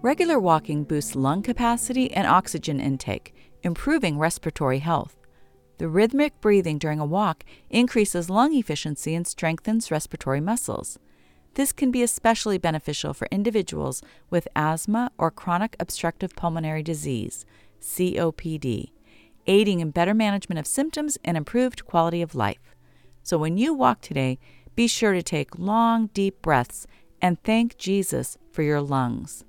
Regular walking boosts lung capacity and oxygen intake, improving respiratory health. The rhythmic breathing during a walk increases lung efficiency and strengthens respiratory muscles. This can be especially beneficial for individuals with asthma or chronic obstructive pulmonary disease, COPD, aiding in better management of symptoms and improved quality of life. So when you walk today, be sure to take long, deep breaths and thank Jesus for your lungs.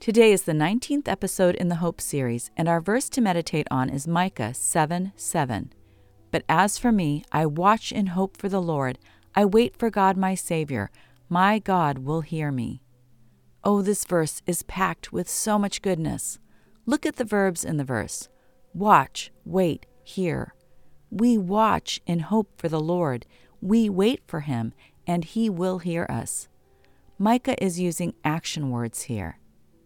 Today is the 19th episode in the Hope series, and our verse to meditate on is Micah 7 7. But as for me, I watch in hope for the Lord. I wait for God my Savior. My God will hear me. Oh, this verse is packed with so much goodness. Look at the verbs in the verse watch, wait, hear. We watch in hope for the Lord. We wait for Him, and he will hear us. Micah is using action words here.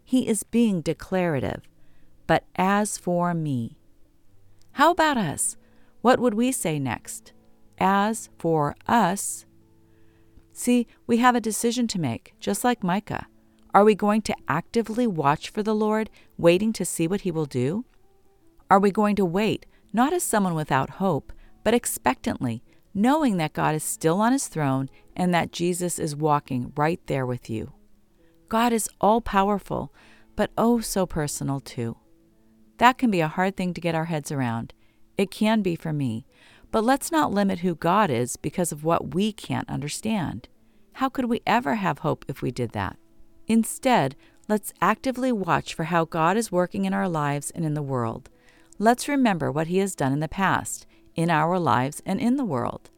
He is being declarative. But as for me. How about us? What would we say next? As for us. See, we have a decision to make, just like Micah. Are we going to actively watch for the Lord, waiting to see what he will do? Are we going to wait, not as someone without hope, but expectantly, knowing that God is still on his throne and that Jesus is walking right there with you. God is all powerful, but oh so personal too. That can be a hard thing to get our heads around. It can be for me. But let's not limit who God is because of what we can't understand. How could we ever have hope if we did that? Instead, let's actively watch for how God is working in our lives and in the world. Let's remember what He has done in the past in our lives and in the world.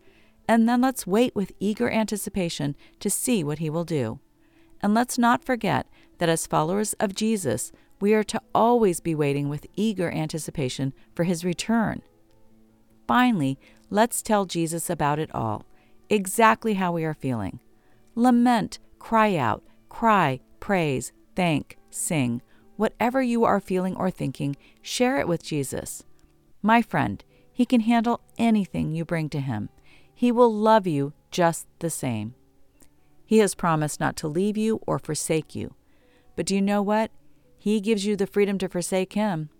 And then let's wait with eager anticipation to see what he will do. And let's not forget that as followers of Jesus, we are to always be waiting with eager anticipation for his return. Finally, let's tell Jesus about it all, exactly how we are feeling. Lament, cry out, cry, praise, thank, sing. Whatever you are feeling or thinking, share it with Jesus. My friend, he can handle anything you bring to Him. He will love you just the same. He has promised not to leave you or forsake you. But do you know what? He gives you the freedom to forsake Him.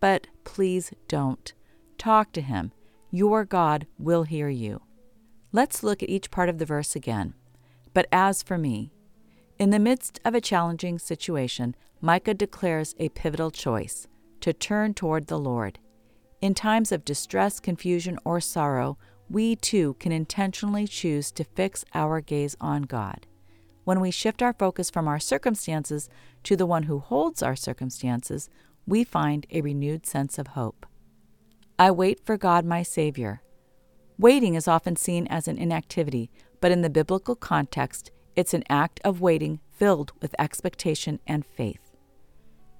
But please don't. Talk to Him. Your God will hear you. Let's look at each part of the verse again. But as for me, in the midst of a challenging situation, Micah declares a pivotal choice to turn toward the Lord. In times of distress, confusion, or sorrow, we too can intentionally choose to fix our gaze on God. When we shift our focus from our circumstances to the one who holds our circumstances, we find a renewed sense of hope. I wait for God, my Savior. Waiting is often seen as an inactivity, but in the biblical context, it's an act of waiting filled with expectation and faith.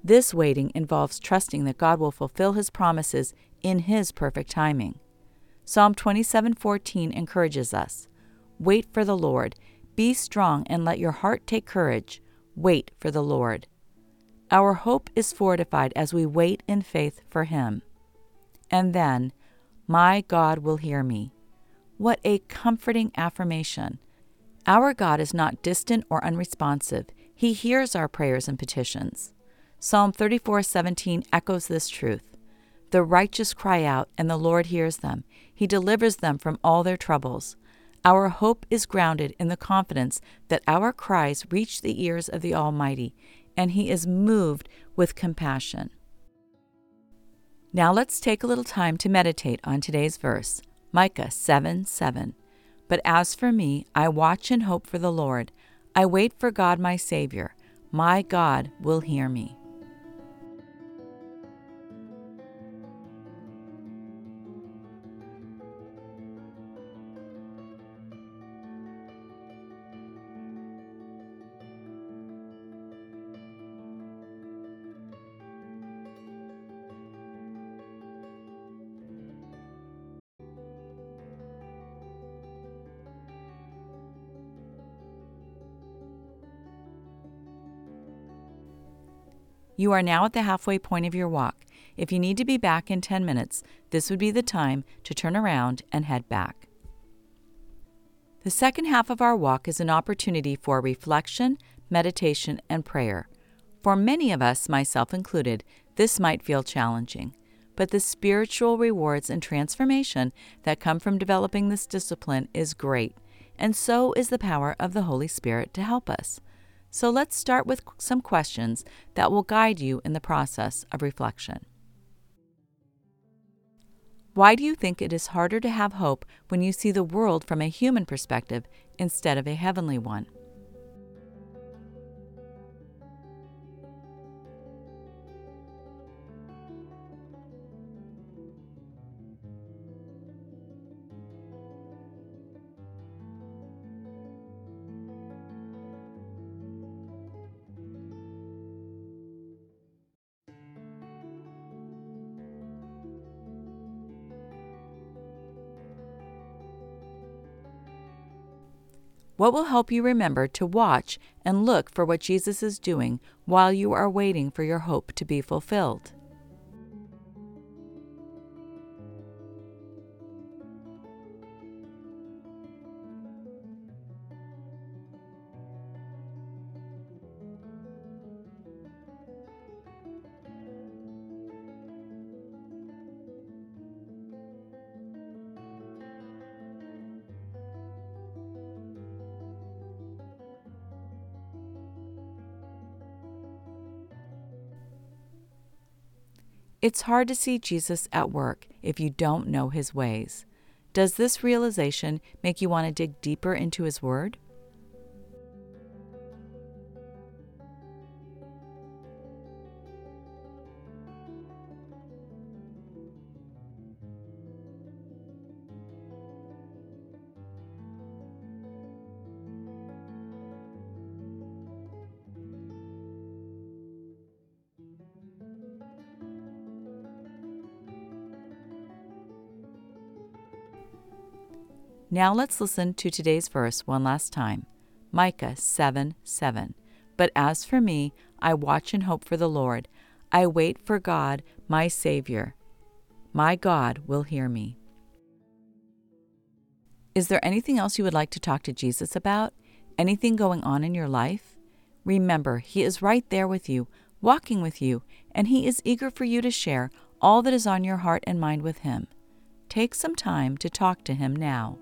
This waiting involves trusting that God will fulfill his promises in his perfect timing. Psalm 27:14 encourages us, "Wait for the Lord, be strong and let your heart take courage. Wait for the Lord." Our hope is fortified as we wait in faith for him. And then, "My God will hear me." What a comforting affirmation. Our God is not distant or unresponsive. He hears our prayers and petitions. Psalm 34:17 echoes this truth. The righteous cry out, and the Lord hears them. He delivers them from all their troubles. Our hope is grounded in the confidence that our cries reach the ears of the Almighty, and He is moved with compassion. Now let's take a little time to meditate on today's verse, Micah 7 7. But as for me, I watch and hope for the Lord. I wait for God my Savior. My God will hear me. You are now at the halfway point of your walk. If you need to be back in 10 minutes, this would be the time to turn around and head back. The second half of our walk is an opportunity for reflection, meditation, and prayer. For many of us, myself included, this might feel challenging, but the spiritual rewards and transformation that come from developing this discipline is great, and so is the power of the Holy Spirit to help us. So let's start with some questions that will guide you in the process of reflection. Why do you think it is harder to have hope when you see the world from a human perspective instead of a heavenly one? What will help you remember to watch and look for what Jesus is doing while you are waiting for your hope to be fulfilled? It's hard to see Jesus at work if you don't know his ways. Does this realization make you want to dig deeper into his word? Now let's listen to today's verse one last time Micah 7 7. But as for me, I watch and hope for the Lord. I wait for God, my Savior. My God will hear me. Is there anything else you would like to talk to Jesus about? Anything going on in your life? Remember, He is right there with you, walking with you, and He is eager for you to share all that is on your heart and mind with Him. Take some time to talk to Him now.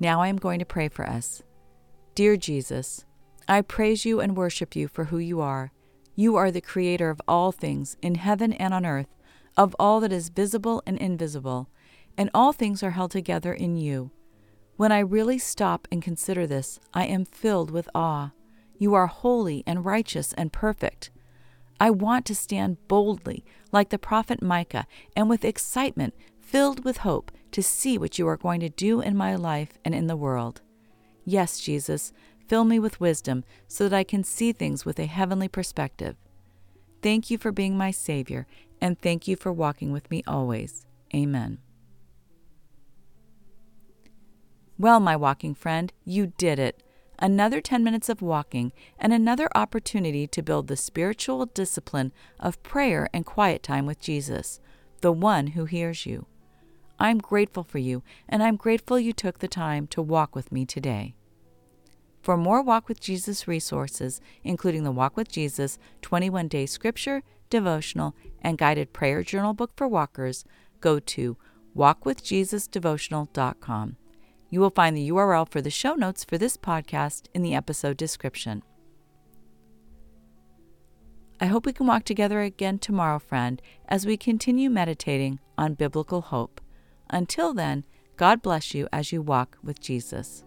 Now I am going to pray for us. Dear Jesus, I praise you and worship you for who you are. You are the creator of all things, in heaven and on earth, of all that is visible and invisible, and all things are held together in you. When I really stop and consider this, I am filled with awe. You are holy and righteous and perfect. I want to stand boldly, like the prophet Micah, and with excitement, filled with hope, to see what you are going to do in my life and in the world. Yes, Jesus, fill me with wisdom so that I can see things with a heavenly perspective. Thank you for being my Savior, and thank you for walking with me always. Amen. Well, my walking friend, you did it. Another 10 minutes of walking and another opportunity to build the spiritual discipline of prayer and quiet time with Jesus, the one who hears you. I'm grateful for you, and I'm grateful you took the time to walk with me today. For more Walk with Jesus resources, including the Walk with Jesus 21 Day Scripture, Devotional, and Guided Prayer Journal book for walkers, go to walkwithjesusdevotional.com. You will find the URL for the show notes for this podcast in the episode description. I hope we can walk together again tomorrow, friend, as we continue meditating on biblical hope. Until then, God bless you as you walk with Jesus.